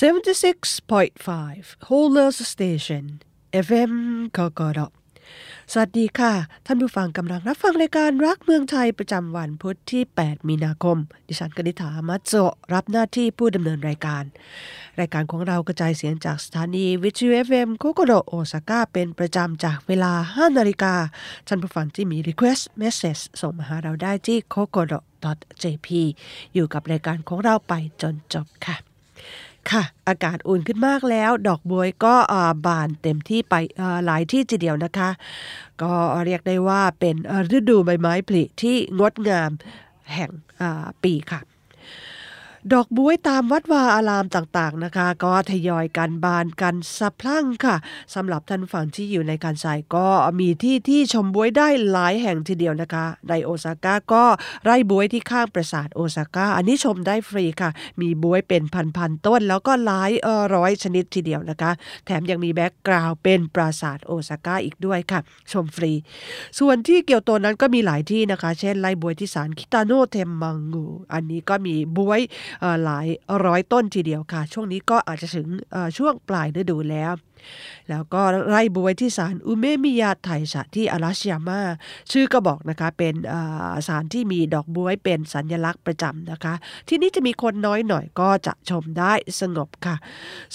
76.5 Holders Station FM กกรสวัสดีค่ะ ท่านผู้ฟังกำลังรับฟังรายการรักเมืองไทยประจำวันพุธที่ 8 มีนาคม ดิฉันกนิษฐามัตโซรับหน้าที่ผู้ดำเนินรายการ รายการของเรากระจายเสียงจากสถานีวิทยุ FM โคโกโดโอซาก้าเป็นประจำจากเวลา 5 นาฬิกา ท่านผู้ฟังที่มี Request Message ส่งมาหาเราได้ที่ k o k o d o jp อยู่กับรายการของเราไปจนจบค่ะ ค่ะ อากาศอุ่นขึ้นมากแล้ว ดอกบวยก็บานเต็มที่ไปหลายที่จีเดียวนะคะ ก็เรียกได้ว่าเป็นฤดูใบไม้ผลิที่งดงามแห่งปีค่ะ ดอกบุ้ยตามวัดวาอารามต่างๆนะคะ ก็ทยอยกันบานกันสะพรั่งค่ะสำหรับท่านฝั่งที่อยู่ในการใส่ก็มีที่ที่ชมบุ้ยได้หลายแห่งทีเดียวนะคะ ในโอซาก้าก็ไร่บ๊วยที่ข้างปราสาทโอซาก้าอันนี้ชมได้ฟรีค่ะ มีบ๊วยเป็นพันๆต้น แล้วก็หลายร้อยชนิดทีเดียวนะคะ แถมยังมี background เป็นปราสาทโอซาก้าอีกด้วยค่ะ ชมฟรี ส่วนที่เกียวโตนั้นก็มีหลายที่นะคะ เช่นไร่บ๊วยที่ศาลคิตาโนเท็มมังงูอันนี้ก็มีบ๊วยหลายร้อยต้นทีเดียวค่ะ ช่วงนี้ก็อาจจะถึงช่วงปลายฤดูแล้วแล้วก็ไร่บ๊วยที่ศาลอุเมมิยาไทชะที่อาราชิยาม่าชื่อก็บอกนะคะเป็นศาลที่มีดอกบวยเป็นสัญลักษณ์ประจำนะคะ ที่นี้จะมีคนน้อยหน่อยก็จะชมได้สงบค่ะ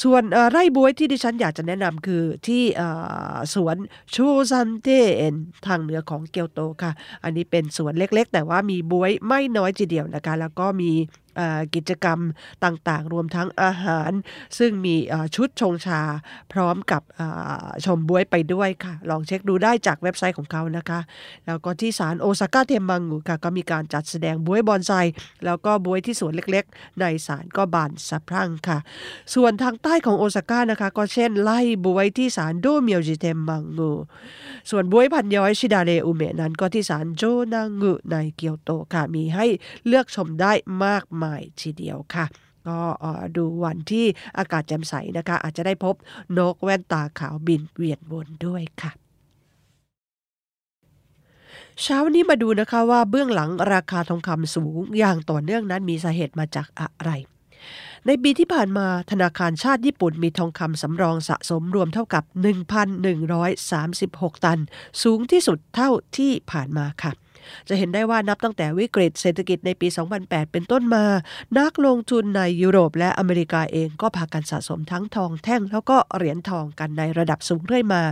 ส่วนไร่บวยที่ดิฉันอยากจะแนะนำคือที่สวนชูซันเตเอนทางเหนือของเกียวโตค่ะ อันนี้เป็นสวนเล็กๆ แต่ว่ามีบวยไม่น้อยทีเดียวนะคะ แล้วก็มีกิจกรรมต่างๆ รวมทั้งอาหาร ซึ่งมีชุดชงชาพร้อมกับชมบวยไปด้วยค่ะ ลองเช็คดูได้จากเว็บไซต์ของเขานะคะ แล้วก็ที่ศาลโอซาก้าเทมมังงูค่ะ ก็มีการจัดแสดงบวยบอนไซ แล้วก็บวยที่สวนเล็กๆ ในศาลก็บานสะพรั่งค่ะ ส่วนทางใต้ของโอซาก้านะคะ ก็เช่นไล่บวยที่ศาลโดเมียวจิเทมมังงูส่วนบวยพันย้อยชิดาเรอุเมะนั้นก็ที่ศาลโจนางงูในเกียวโตค่ะ มีให้เลือกชมได้มากมายทีเดียวค่ะ ก็ดูวันที่อากาศแจ่มใสนะคะ อาจจะได้พบนกแว่นตาขาวบินเวียนวนด้วยค่ะเช้านี้มาดูนะคะว่าเบื้องหลังราคาทองคำสูงอย่างต่อเนื่องนั้นมีสาเหตุมาจากอะไร ในปีที่ผ่านมาธนาคารชาติญี่ปุ่นมีทองคำสำรองสะสมรวมเท่ากับ 1,136 ตัน สูงที่สุดเท่าที่ผ่านมาค่ะ จะเห็นได้ว่านับตั้งแต่วิกฤตเศรษฐกิจในปี 2008 เป็นต้นมา นักลงทุนในยุโรปและอเมริกาเองก็พากันสะสมทั้งทองแท่งแล้วก็เหรียญทองกันในระดับสูงเรื่อยมา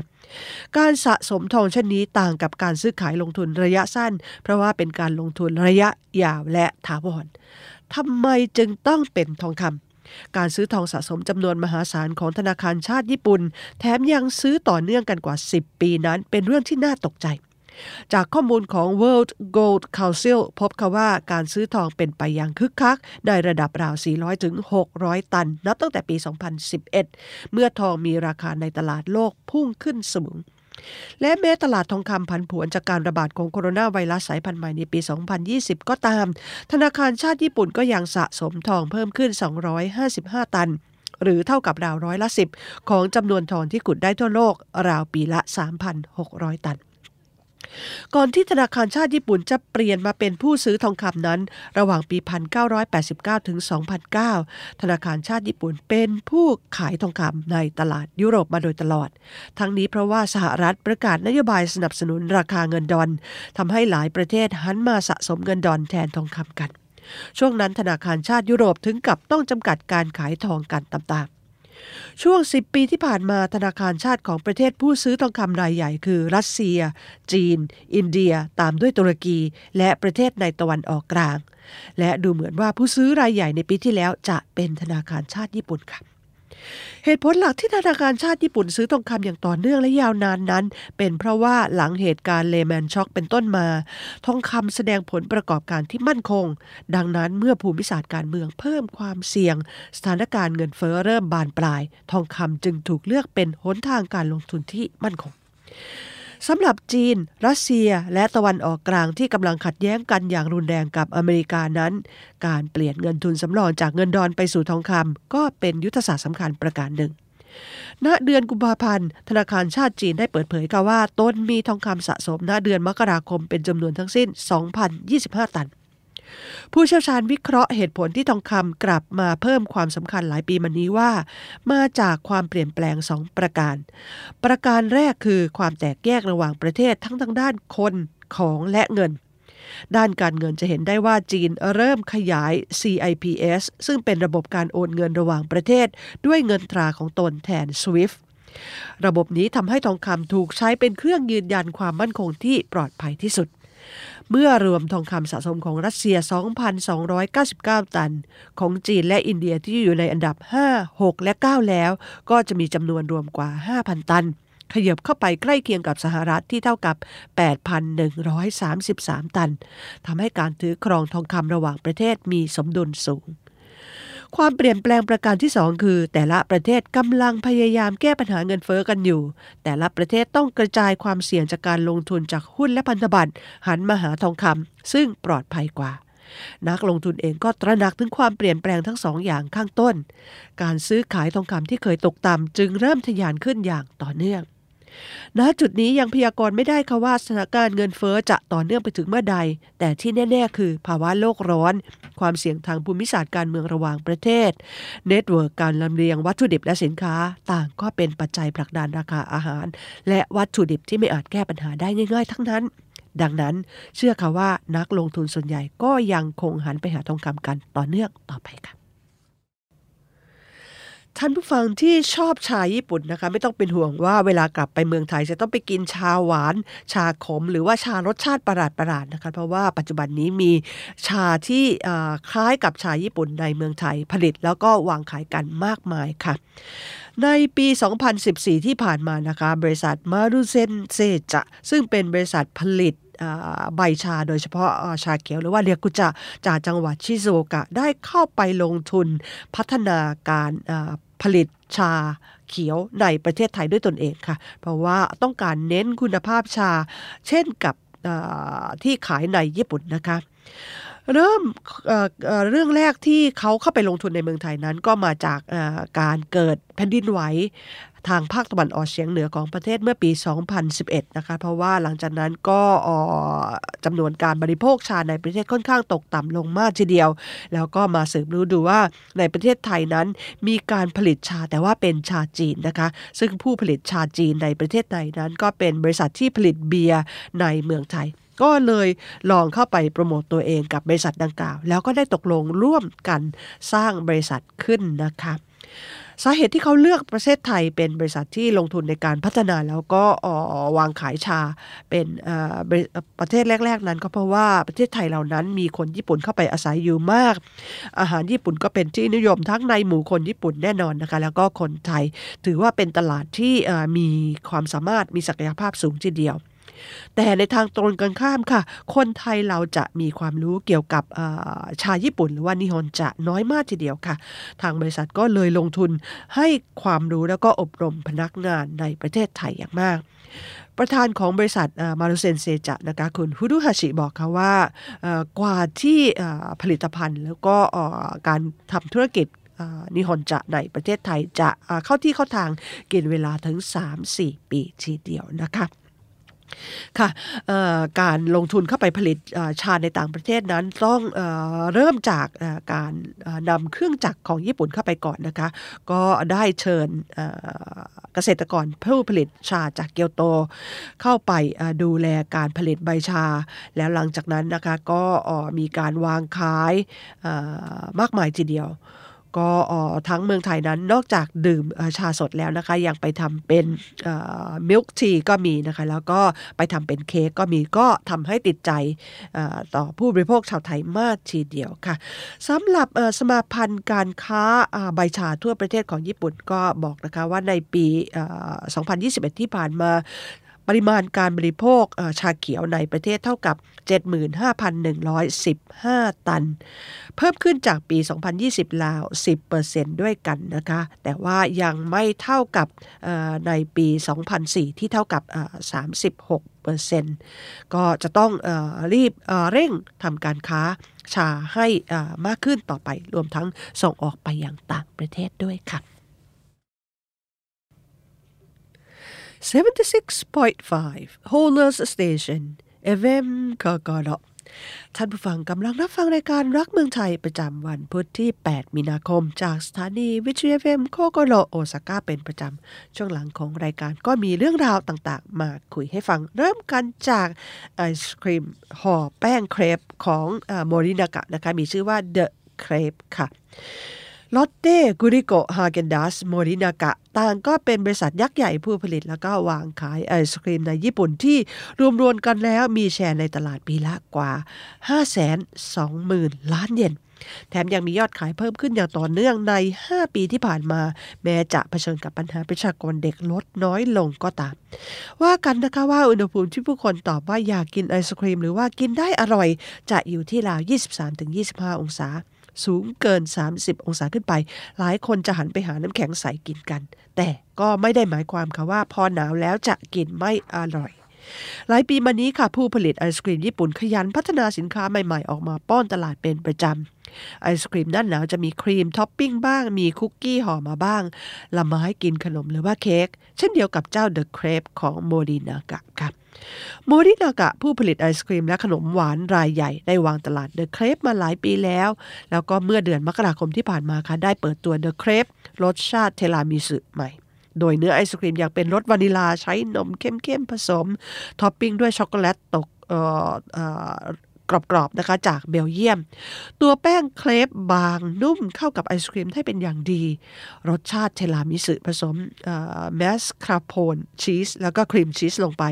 การสะสมทองเช่นนี้ต่างกับการซื้อขายลงทุนระยะสั้น เพราะว่าเป็นการลงทุนระยะยาวและถาวรทำไมจึงต้องเป็นทองคำการซื้อทองสะสมจำนวนมหาศาลของธนาคารชาติญี่ปุ่น แถมยังซื้อต่อเนื่องกันกว่า 10 ปีนั้นเป็นเรื่องที่น่าตกใจ จากข้อมูลของ World Gold Council พบค่ะว่าการซื้อทองเป็นไปอย่างคึกคัก ในระดับราว 400 ถึง 600 ตัน นับตั้งแต่ปี 2011 เมื่อทองมีราคาในตลาดโลกพุ่งขึ้นสูงและแม้ตลาดทองคำผันผวนจากการระบาดของโคโรนาไวรัสสายพันธุ์ใหม่ในปี 2020 ก็ตาม ธนาคารชาติญี่ปุ่นก็ยังสะสมทองเพิ่มขึ้น 255 ตัน หรือเท่ากับราวร้อยละ 10 ของจำนวนทองที่ขุดได้ทั่วโลก ราวปีละ 3,600 ตัน ก่อนที่ธนาคารชาติญี่ปุ่นจะเปลี่ยนมาเป็นผู้ซื้อทองคำนั้น ระหว่างปี 1989 ถึง 2009 ธนาคารชาติญี่ปุ่นเป็นผู้ขายทองคำในตลาดยุโรปมาโดยตลอด ทั้งนี้เพราะว่าสหรัฐประกาศนโยบายสนับสนุนราคาเงินดอลทำให้หลายประเทศหันมาสะสมเงินดอลแทนทองคำกัน ช่วงนั้นธนาคารชาติยุโรปถึงกับต้องจำกัดการขายทองกันตาม ช่วง 10 ปีที่ผ่านมาธนาคารชาติของประเทศผู้ซื้อทองคำรายใหญ่คือ รัสเซีย จีน อินเดีย ตามด้วยตุรกี และประเทศในตะวันออกกลาง และดูเหมือนว่าผู้ซื้อรายใหญ่ในปีที่แล้วจะเป็นธนาคารชาติญี่ปุ่นค่ะ เหตุผลหลักที่ธนาคารชาติญี่ปุ่นซื้อทองคำอย่างต่อเนื่องและยาวนานนั้น เป็นเพราะว่าหลังเหตุการณ์เลแมนช็อกเป็นต้นมา ทองคำแสดงผลประกอบการที่มั่นคง ดังนั้นเมื่อภูมิศาสตร์การเมืองเพิ่มความเสี่ยง สถานการณ์เงินเฟ้อเริ่มบานปลาย ทองคำจึงถูกเลือกเป็นหนทางการลงทุนที่มั่นคง สำหรับจีน รัสเซียและตะวันออกกลางที่กำลังขัดแย้งกันอย่างรุนแรงกับอเมริกานั้น การเปลี่ยนเงินทุนสำรองจากเงินดอนไปสู่ทองคำก็เป็นยุทธศาสตร์สำคัญประการหนึ่งณเดือนกุมภาพันธ์ ธนาคารชาติจีนได้เปิดเผยค่ะว่าต้นมีทองคำสะสมณเดือนมกราคมเป็นจำนวนทั้งสิ้น 2,025 ตัน ผู้เชี่ยวชาญวิเคราะห์เหตุผลที่ทองคำกลับมาเพิ่มความสำคัญหลายปีมานี้ว่า มาจากความเปลี่ยนแปลงสองประการ ประการแรกคือความแตกแยกระหว่างประเทศทั้งทางด้านคนของและเงินด้านการเงินจะเห็นได้ว่าจีนเริ่มขยาย CIPS ซึ่งเป็นระบบการโอนเงินระหว่างประเทศ ด้วยเงินตราของตนแทน SWIFT ระบบนี้ทำให้ทองคำถูกใช้เป็นเครื่องยืนยันความมั่นคงที่ปลอดภัยที่สุด เมื่อรวมทองคำสะสมของรัสเซีย 2,299 ตัน ของจีนและอินเดียที่อยู่ในอันดับ 5 6 และ 9 แล้ว ก็จะมีจำนวนรวมกว่า 5,000 ตัน ขยับเข้าไปใกล้เคียงกับสหรัฐที่เท่ากับ 8,133 ตัน ทำให้การถือครองทองคำระหว่างประเทศมีสมดุลสูง ความเปลี่ยนแปลงประการที่ 2 คือ แต่ละประเทศกำลังพยายามแก้ปัญหาเงินเฟอ้อกันอยู่ แต่ละประเทศต้องกระจายความเสี่ยงจากการลงทุนจากหุ้นและพันธบัตรหันมาหาทองคำซึ่งปลอดภัยกว่า นักลงทุนเองก็ตระหนักถึงความเปลี่ยนแปลงทั้งสองอย่างข้างต้น การซื้อขายทองคำที่เคยตกต่ำจึงเริ่มทะยานขึ้นอย่างต่อเนื่อง ณจุดนี้ยังพยากรณ์ไม่ได้ค่ะว่าสถานการณ์เงินเฟอ้อจะต่อเนื่องไปถึงเมื่อใด แต่ที่แน่ ๆ คือภาวะโลกร้อน ความเสี่ยงทางภูมิศาสตร์การเมืองระหว่างประเทศ network การลำเลียงวัตถุดิบและสินค้า ต่างก็เป็นปัจจัยผลักดันราคาอาหาร และวัตถุดิบที่ไม่อาจแก้ปัญหาได้ง่าย ๆ ทั้งนั้นดังนั้นเชื่อค่ะว่านักลงทุนส่วนใหญ่ก็ยังคงหันไปหาทองคำกันต่อเนื่องต่อไปค่ะ ท่านผู้ฟังที่ชอบชาญี่ปุ่นนะคะ ไม่ต้องเป็นห่วงว่าเวลากลับไปเมืองไทยจะต้องไปกินชาหวาน ชาขม หรือว่าชารสชาติประหลาดประหลาดๆนะคะ เพราะว่าปัจจุบันนี้มีชาที่คล้ายกับชาญี่ปุ่นในเมืองไทยผลิตแล้วก็วางขายกันมากมายค่ะ ในปี 2014 ที่ผ่านมานะคะ บริษัทมารุเซนเซจะซึ่งเป็นบริษัทผลิต ใบชาโดยเฉพาะชาเขียวหรือว่าเรียกุจะจากจังหวัดชิซูโอกะได้เข้าไปลงทุนพัฒนาการผลิตชาเขียวในประเทศไทยด้วยตนเองค่ะ เพราะว่าต้องการเน้นคุณภาพชา เช่นกับที่ขายในญี่ปุ่นนะคะเริ่มเเรื่องแรกที่เขาเข้าไปลงทุนในเมืองไทยนั้นก็มาจากการเกิดแผ่นดินไหว ทางภาคตะวันออกเฉียงเหนือของประเทศเมื่อปี 2011 นะคะ เพราะว่าหลังจากนั้นก็จำนวนการบริโภคชาในประเทศค่อนข้างตกต่ำลงมากทีเดียว แล้วก็มาสืบรู้ดูว่าในประเทศไทยนั้นมีการผลิตชาแต่ว่าเป็นชาจีนนะคะ ซึ่งผู้ผลิตชาจีนในประเทศไทยนั้น ก็เป็นบริษัทที่ผลิตเบียร์ในเมืองไทยก็เลยลองเข้าไปโปรโมตตัวเองกับบริษัทดังกล่าว แล้วก็ได้ตกลงร่วมกันสร้างบริษัทขึ้นนะคะ สาเหตุที่เขาเลือกประเทศไทยเป็นบริษัทที่ลงทุนในการพัฒนาแล้วก็วางขายชาเป็นประเทศแรก ๆ นั้นก็เพราะว่าประเทศไทยเหล่านั้นมีคนญี่ปุ่นเข้าไปอาศัยอยู่มาก อาหารญี่ปุ่นก็เป็นที่นิยมทั้งในหมู่คนญี่ปุ่นแน่นอนนะคะแล้วก็คนไทยถือว่าเป็นตลาดที่มีความสามารถมีศักยภาพสูงทีเดียว แต่ในทางตรงกันข้ามค่ะ คนไทยเราจะมีความรู้เกี่ยวกับชาญี่ปุ่นหรือว่านิฮอนจะน้อยมากทีเดียวค่ะ ทางบริษัทก็เลยลงทุนให้ความรู้แล้วก็อบรมพนักงานในประเทศไทยอย่างมาก ประธานของบริษัทมารุเซนเซจะนะคะคุณฮุดุฮาชิบอกค่ะว่ากว่าที่ผลิตภัณฑ์แล้วก็การทำธุรกิจนิฮอนจะในประเทศไทยจะเอ่อเข้าที่เข้าทางกินเวลาถึง 3-4 ปีทีเดียวนะคะ ค่ะการลงทุนเข้าไปผลิตชาในต่างประเทศนั้นต้องเอเริ่มจากการนำเครื่องจักรของญี่ปุ่นเข้าไปก่อนนะคะ ก็ได้เชิญเกษตรกรผู้ผลิตชาจากเกียวโต เข้าไปดูแลการผลิตใบชา แล้วหลังจากนั้นนะคะก็มีการวางขายมากมายทีเดียว ก็ทั้งเมืองไทยนั้นนอกจากดื่มชาสดแล้วนะคะ ยังไปทำเป็นมิลค์ทีก็มีนะคะ แล้วก็ไปทำเป็นเค้กก็มีก็ทำให้ติดใจต่อผู้บริโภคชาวไทยมากทีเดียวค่ะสำหรับสมาพันธ์การค้าอ่าใบชาทั่วประเทศของญี่ปุ่นก็บอกนะคะว่าในปี 2021 ที่ผ่านมา ปริมาณการบริโภคชาเขียวในประเทศเท่ากับ 75,115 ตัน เพิ่มขึ้นจากปี 2020 ราว 10%ด้วยกันนะคะ แต่ว่ายังไม่เท่ากับในปี 2004 ที่เท่ากับ 36%ก็จะต้องอรีบเเร่งทำการค้าชาให้มากขึ้นต่อไป รวมทั้งส่งออกไปยังต่างประเทศด้วยค่ะ 76.5 Holders Station FM กกรท่านผู้ฟังกำลังรับฟังรายการรักเมืองไทยประจำวันพุธที่ 8 มีนาคม จากสถานีวิทยุเอมโคโกโรโอซาก้าเป็นประจำ ช่วงหลังของรายการก็มีเรื่องราวต่างๆ มาคุยให้ฟังเริ่มกันจากไอศครีมห่อแป้งเครปของโมรินากะนะคะ มีชื่อว่า The Crepe ค่ะ ลอตเต้กุริโกฮาเกนดัสโมรินากะต่างก็เป็นบริษัทยักษ์ใหญ่ผู้ผลิตแล้วก็วางขายไอศครีมในญี่ปุ่นที่รวมรวมกันแล้วมีแชร์ในตลาดปีละกว่า 520,000 ล้านเยนแถมยังมียอดขายเพิ่มขึ้นอย่างต่อเนื่องใน 5 ปีที่ผ่านมา แม้จะเผชิญกับปัญหาประชากรเด็กลดน้อยลงก็ตาม ว่ากันนะคะว่าอุณหภูมิที่ผู้คนตอบว่าอยากกินไอศครีม หรือว่ากินได้อร่อย จะอยู่ที่ราว 23-25 องศา สูงเกิน 30 องศาขึ้นไป หลายคนจะหันไปหาน้ำแข็งใสกินกัน แต่ก็ไม่ได้หมายความค่ะว่าพอหนาวแล้วจะกินไม่อร่อยหลายปีมานี้ค่ะผู้ผลิตไอศครีมญี่ปุ่นขยันพัฒนาสินค้าใหม่ๆ ออกมาป้อนตลาดเป็นประจำ ไอศครีมหน้าหนาวจะมีครีมท็อปปิ้งบ้าง มีคุกกี้ห่อมาบ้าง ละม้ายกินขนมหรือว่าเค้กเช่นเดียวกับเจ้า The Crepe ของโมดินากะครับโมรินากะผู้ผลิตไอศครีมและขนมหวานรายใหญ่ได้วางตลาด The Crepe มาหลายปีแล้ว แล้วก็เมื่อเดือนมกราคมที่ผ่านมาค่ะได้เปิดตัว The Crepe รสชาติทิรามิสุใหม่โดยเนื้อไอศครีมยังเป็นรสวานิลาใช้นมเข้มๆผสม ท็อปปิ้งด้วยช็อกโกแลตตก กรอบๆนะคะจากเบลเยียม ตัวแป้งเครปบางนุ่มเข้ากับไอศครีมได้เป็นอย่างดี รสชาติทิรามิสุผสม mascarpone cheese แล้วก็ครีมชีสลงไป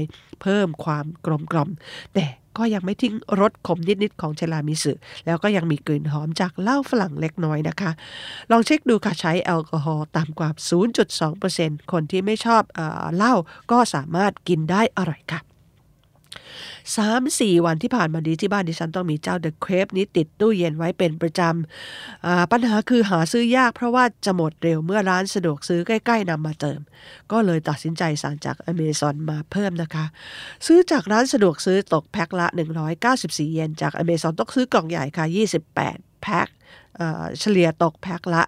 เพิ่มความกลมกล่อมแต่ก็ยังไม่ทิ้งรสขมนิด ๆ ของเทรามิสุแล้วก็ยังมีกลิ่นหอมจากเหล้าฝรั่งเล็กน้อยนะคะ ลองเช็คดูค่ะใช้แอลกอฮอล์ต่ำกว่า 0.2%คนที่ไม่ชอบเหล้าก็สามารถกินได้อร่อยค่ะ สามสี่วันที่ผ่านมาดีที่บ้านดิฉันต้องมีเจ้าเดอะเครปนี้ติดตู้เย็นไว้เป็นประจำปัญหาคือหาซื้อยากเพราะว่าจะหมดเร็วเมื่อร้านสะดวกซื้อใกล้ๆนำมาเติม ก็เลยตัดสินใจสั่งจากอเมซอนมาเพิ่มนะคะ ซื้อจากร้านสะดวกซื้อตกแพ็คละ 194 เยนจากอเมซอนต้องซื้อกล่องใหญ่ค่ะ 28 แพ็ค เฉลี่ยตกแพ็คละ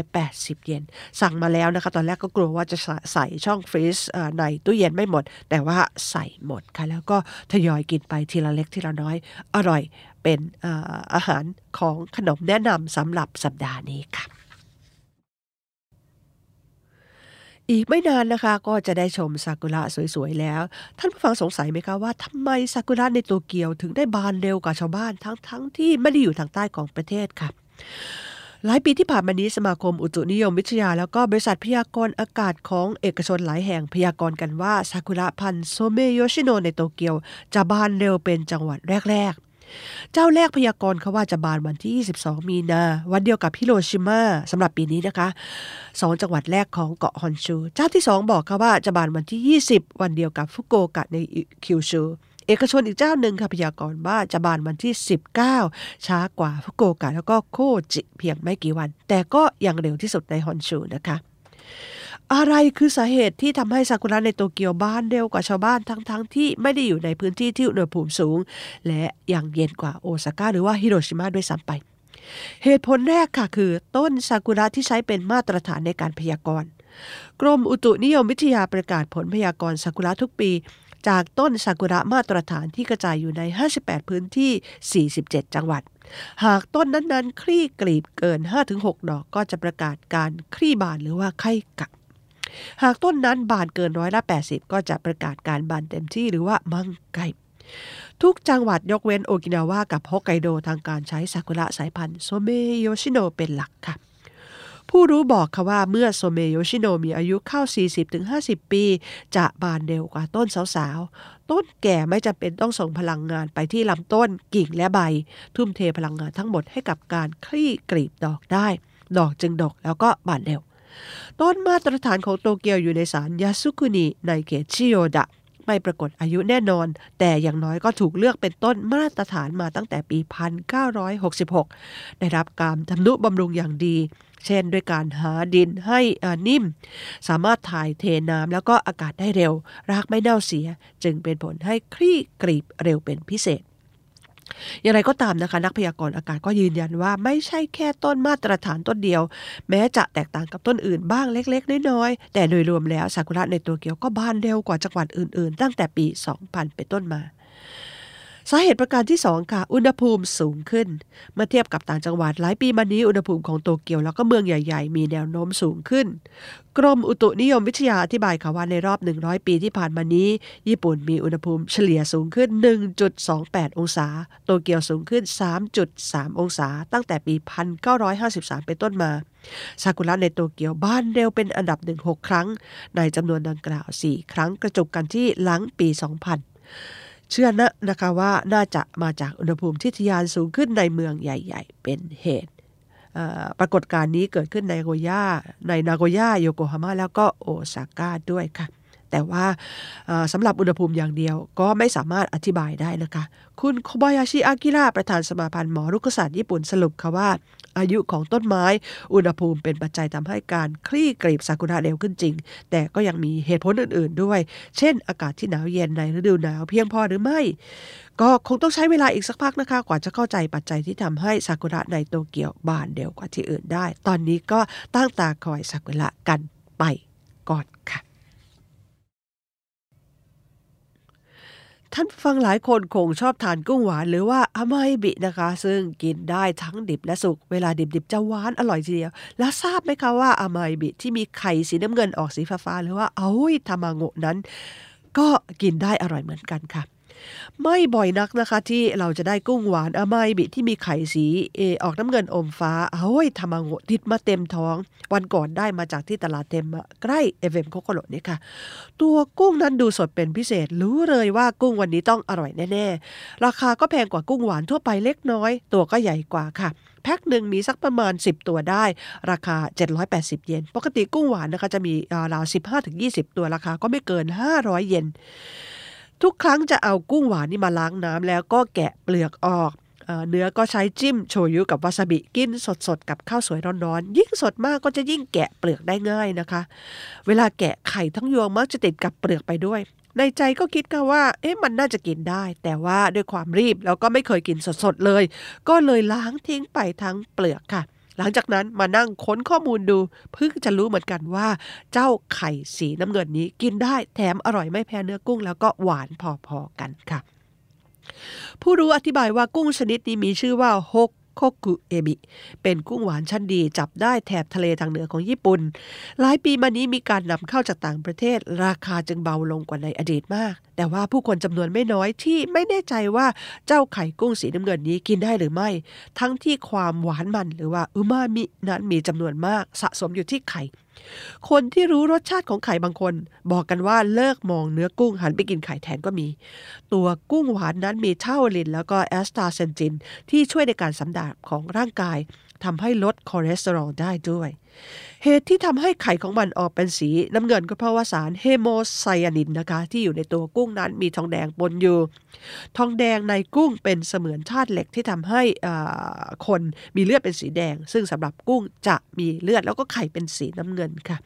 180 เยน สั่งมาแล้วนะคะ ตอนแรกก็กลัวว่าจะใส่ช่องฟรีซในตู้เย็นไม่หมด แต่ว่าใส่หมดค่ะ แล้วก็ทยอยกินไปทีละเล็กทีละน้อย อร่อยเป็นอาหารของขนมแนะนำสำหรับสัปดาห์นี้ค่ะอีกไม่นานนะคะก็จะได้ชมซากุระสวยๆแล้ว ท่านผู้ฟังสงสัยไหมคะว่าทำไมซากุระในโตเกียวถึงได้บานเร็วกว่าชาวบ้านทั้งๆทที่ไม่ได้อยู่ทางใต้ของประเทศค่ะ หลายปีที่ผ่านมานี้สมาคมอุตุนิยมวิทยา แล้วก็บริษัทพยากรณ์อากาศของเอกชนหลายแห่งพยากรณ์กันว่าซากุระพันโซเมโยชิโนในโตเกียว จะบานเร็วเป็นจังหวัดแรก ๆเจ้าแรกพยากรณ์เขาว่าจะบานวันที่ 22 มีนา วันเดียวกับฮิโรชิมาสำหรับปีนี้นะคะสองจังหวัดแรกของเกาะฮอนชู เจ้าที่ 2 บอกเขาว่าจะบานวันที่ 20 วันเดียวกับฟุกุโอกะในคิวชู เอกชนอีกเจ้าหนึ่งค่ะพยากรณ์ว่าจะบานวันที่ 19 ช้ากว่าฟุกุโอกะแล้วก็โคจิเพียงไม่กี่วัน แต่ก็ยังเร็วที่สุดในฮอนชูนะคะอะไรคือสาเหตุที่ทำให้ซากุระในโตเกียวบ้านเร็วกว่าชาวบ้านทั้งๆทที่ไม่ได้อยู่ในพื้นที่ที่อุณหภูมิสูง และยังเย็นกว่าโอซาก้าหรือว่าฮิโรชิมาด้วยซ้ำไป เหตุผลแรกค่ะคือต้นซากุระที่ใช้เป็นมาตรฐานในการพยากรณ์ กรมอุตุนิยมวิทยาประกาศผลพยากรณ์ซากุระทุกปี จากต้นซากุระมาตรฐานที่กระจายอยู่ใน 58 พื้นที่ 47 จังหวัด หากต้นนั้นๆ คลี่กลีบเกิน 5-6 ดอกก็จะประกาศการคลี่บานหรือว่าไข่กักหากต้นนั้นบานเกินร้อยละ 80 ก็จะประกาศการบานเต็มที่หรือว่ามังไกทุกจังหวัดยกเว้นโอกินาวากับฮอกไกโดทางการใช้ซากุระสายพันธุ์โซเมโยชิโนเป็นหลักค่ะ ผู้รู้บอกค่ะว่าเมื่อโซเมโยชิโนมีอายุเข้า 40-50 ปี จะบานเร็วกว่าต้นสาวๆ ต้นแก่ไม่จำเป็นต้องส่งพลังงานไปที่ลำต้นกิ่งและใบ ทุ่มเทพลังงานทั้งหมดให้กับการคลี่กลีบดอกได้ ดอกจึงดกแล้วก็บานเร็ว ต้นมาตรฐานของโตเกียวอยู่ในสารยาสุกุนิในเขตชิโยดะ ไม่ปรากฏอายุแน่นอน แต่อย่างน้อยก็ถูกเลือกเป็นต้นมาตรฐานมาตั้งแต่ปี 1966 ได้รับการทำนุบำรุงอย่างดี เช่นด้วยการหาดินให้นิ่ม สามารถถ่ายเทน้ำแล้วก็อากาศได้เร็ว รากไม่เน่าเสีย จึงเป็นผลให้คลี่กรีบเร็วเป็นพิเศษ อย่างไรก็ตามนะคะ นักพยากรณ์อากาศก็ยืนยันว่าไม่ใช่แค่ต้นมาตรฐานต้นเดียว แม้จะแตกต่างกับต้นอื่นบ้างเล็ก ๆ น้อยๆแต่โดยรวมแล้วซากุระในตัวเกียวก็บานเร็วกว่าจังหวัดอื่น ๆ ตั้งแต่ปี 2000 เป็นต้นมา สาเหตุประการที่ 2 ค่ะ อุณหภูมิสูงขึ้น เมื่อเทียบกับต่างจังหวัดหลายปีมานี้อุณหภูมิของโตเกียวแล้วก็เมืองใหญ่ๆ มีแนวโน้มสูงขึ้น กรมอุตุนิยมวิทยาอธิบายค่ะว่าในรอบ 100 ปีที่ผ่านมานี้ ญี่ปุ่นมีอุณหภูมิเฉลี่ยสูงขึ้น 1.28 องศา โตเกียวสูงขึ้น 3.3 องศา ตั้งแต่ปี 1953 เป็นต้นมาซากุระในโตเกียวบ้านเร็วเป็นอันดับหนึ่งหกครั้ง ในจำนวนดังกล่าว 4 ครั้งกระจุกกันที่หลังปี 2000 เชื่อนะนะคะว่าน่าจะมาจากอุณหภูมิที่ทยานสูงขึ้นในเมืองใหญ่ ๆ เป็นเหตุปรากฏการณ์นี้เกิดขึ้นในโกย่าในนาโกย่าโยโกฮาม่าแล้วก็โอซาก้าด้วยค่ะ แต่ว่าสำหรับอุณหภูมิอย่างเดียวก็ไม่สามารถอธิบายได้นะคะ คุณโคบายาชิอากิระประธานสมาพันธ์หมอรุกศาสตร์ญี่ปุ่นสรุปค่ะว่า อายุของต้นไม้ อุณหภูมิเป็นปัจจัยทำให้การคลี่กลีบซากุระเร็วขึ้นจริง แต่ก็ยังมีเหตุผลอื่น ๆ ด้วย เช่น อากาศที่หนาวเย็นในฤดูหนาวเพียงพอหรือไม่ ก็คงต้องใช้เวลาอีกสักพักนะคะ กว่าจะเข้าใจปัจจัยที่ทำให้ซากุระในโตเกียวบานเร็วกว่าที่อื่นได้ ตอนนี้ก็ตั้งตาคอยซากุระกันไปก่อนค่ะ ท่านฟังหลายคนคงชอบทานกุ้งหวานหรือว่าอามาอิบินะคะ ซึ่งกินได้ทั้งดิบและสุก เวลาดิบๆจะหวานอร่อยทีเดียว แล้วทราบไหมคะว่าอามาอิบิที่มีไข่สีน้ำเงินออกสีฟ้าๆหรือว่าเอา้ยทามาโงะนั้น ก็กินได้อร่อยเหมือนกันค่ะ ไม่บ่อยนักนะคะที่เราจะได้กุ้งหวานอามายบิที่มีไข่สีเอออกน้ำเงินอมฟ้าเฮ้ยทำมังโงติดมาเต็มท้อง วันก่อนได้มาจากที่ตลาดเต็มใกล้เอเวมโคโคโรนี่ค่ะ ตัวกุ้งนั้นดูสดเป็นพิเศษ รู้เลยว่ากุ้งวันนี้ต้องอร่อยแน่ๆ ราคาก็แพงกว่ากุ้งหวานทั่วไปเล็กน้อย ตัวก็ใหญ่กว่าค่ะแพ็คหนึ่งมีสักประมาณ 10 ตัวได้ ราคา 780 เยน ปกติกุ้งหวานนะคะจะมีราว 15-20 ตัวราคาก็ไม่เกิน 500 เยน ทุกครั้งจะเอากุ้งหวานนี่มาล้างน้ำแล้วก็แกะเปลือกออกเนื้อก็ใช้จิ้มโชยุกับวาซาบิกินสดๆ กับข้าวสวยร้อนๆ ยิ่งสดมากก็จะยิ่งแกะเปลือกได้ง่ายนะคะ เวลาแกะไข่ทั้งยวงมักจะติดกับเปลือกไปด้วย ในใจก็คิดกันว่า เอ๊ะมันน่าจะกินได้ แต่ว่าด้วยความรีบแล้วก็ไม่เคยกินสดๆเลย ก็เลยล้างทิ้งไปทั้งเปลือกค่ะ หลังจากนั้นมานั่งค้นข้อมูลดูเพิ่งจะรู้เหมือนกันว่า เจ้าไข่สีน้ำเงินนี้กินได้แถมอร่อยไม่แพ้เนื้อกุ้ง แล้วก็หวานพอๆกันค่ะผู้รู้อธิบายว่ากุ้งชนิดนี้มีชื่อว่าฮก โคกุเอบิเป็นกุ้งหวานชั้นดีจับได้แถบทะเลทางเหนือของญี่ปุ่น หลายปีมานี้มีการนำเข้าจากต่างประเทศ ราคาจึงเบาลงกว่าในอดีตมาก แต่ว่าผู้คนจำนวนไม่น้อยที่ไม่แน่ใจว่าเจ้าไข่กุ้งสีน้ำเงินนี้กินได้หรือไม่ ทั้งที่ความหวานมันหรือว่าอุมามินั้นมีจำนวนมากสะสมอยู่ที่ไข่ คนที่รู้รสชาติของไข่บางคน บอกกันว่าเลิกมองเนื้อกุ้งหันไปกินไข่แทนก็มี ตัวกุ้งหวานนั้นมี taurine แล้วก็ astaxanthin ที่ช่วยในการสันดาปของร่างกายทำให้ลดคอเลสเตอรอลได้ด้วยเหตุที่ทำให้ไข่ของมันออกเป็นสีน้ำเงินก็เพราะว่าสาร hemoไซยานินนะคะ ที่อยู่ในตัวกุ้งนั้นมีทองแดงปนอยู่ ทองแดงในกุ้งเป็นเสมือนธาตุเหล็กที่ทำให้คนมีเลือดเป็นสีแดง ซึ่งสำหรับกุ้งจะมีเลือดแล้วก็ไข่เป็นสีน้ำเงินค่ะ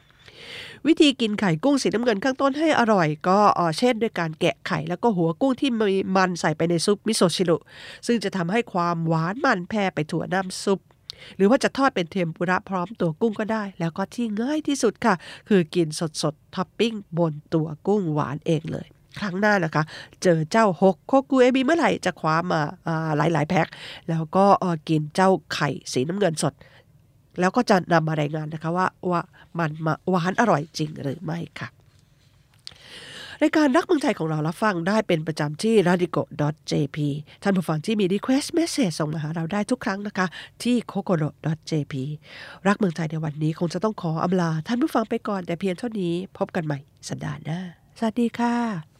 วิธีกินไข่กุ้งสีน้ำเงินข้างต้นให้อร่อย ก็เช่นด้วยการแกะไข่แล้วก็หัวกุ้งที่มีมันใส่ไปในซุปมิโซชิรุซึ่งจะทำให้ความหวานมันแพร่ไปถั่วน้ำซุป หรือว่าจะทอดเป็นเทมปุระพร้อมตัวกุ้งก็ได้ แล้วก็ที่ง่ายที่สุดค่ะ คือกินสดๆท็อปปิ้งบนตัวกุ้งหวานเองเลยครั้งหน้านะคะ เจอเจ้าฮกโคกุเอบีเมื่อไหร่จะคว้ามาหลายๆแพ็คแล้วก็กินเจ้าไข่สีน้ำเงินสด แล้วก็จะนำมารายงานนะคะว่าว่ามันมาหวานอร่อยจริงหรือไม่ค่ะ รายการรักเมืองไทยของเรารับฟังได้เป็นประจำที่ radico.jp ท่านผู้ฟังที่มี request message ส่งมาหาเราได้ทุกครั้งนะคะ ที่ kokoro.jp รักเมืองไทยในวันนี้คงจะต้องขออำลา ท่านผู้ฟังไปก่อนแต่เพียงเท่านี้พบกันใหม่สัปดาห์หน้าสวัสดีค่ะ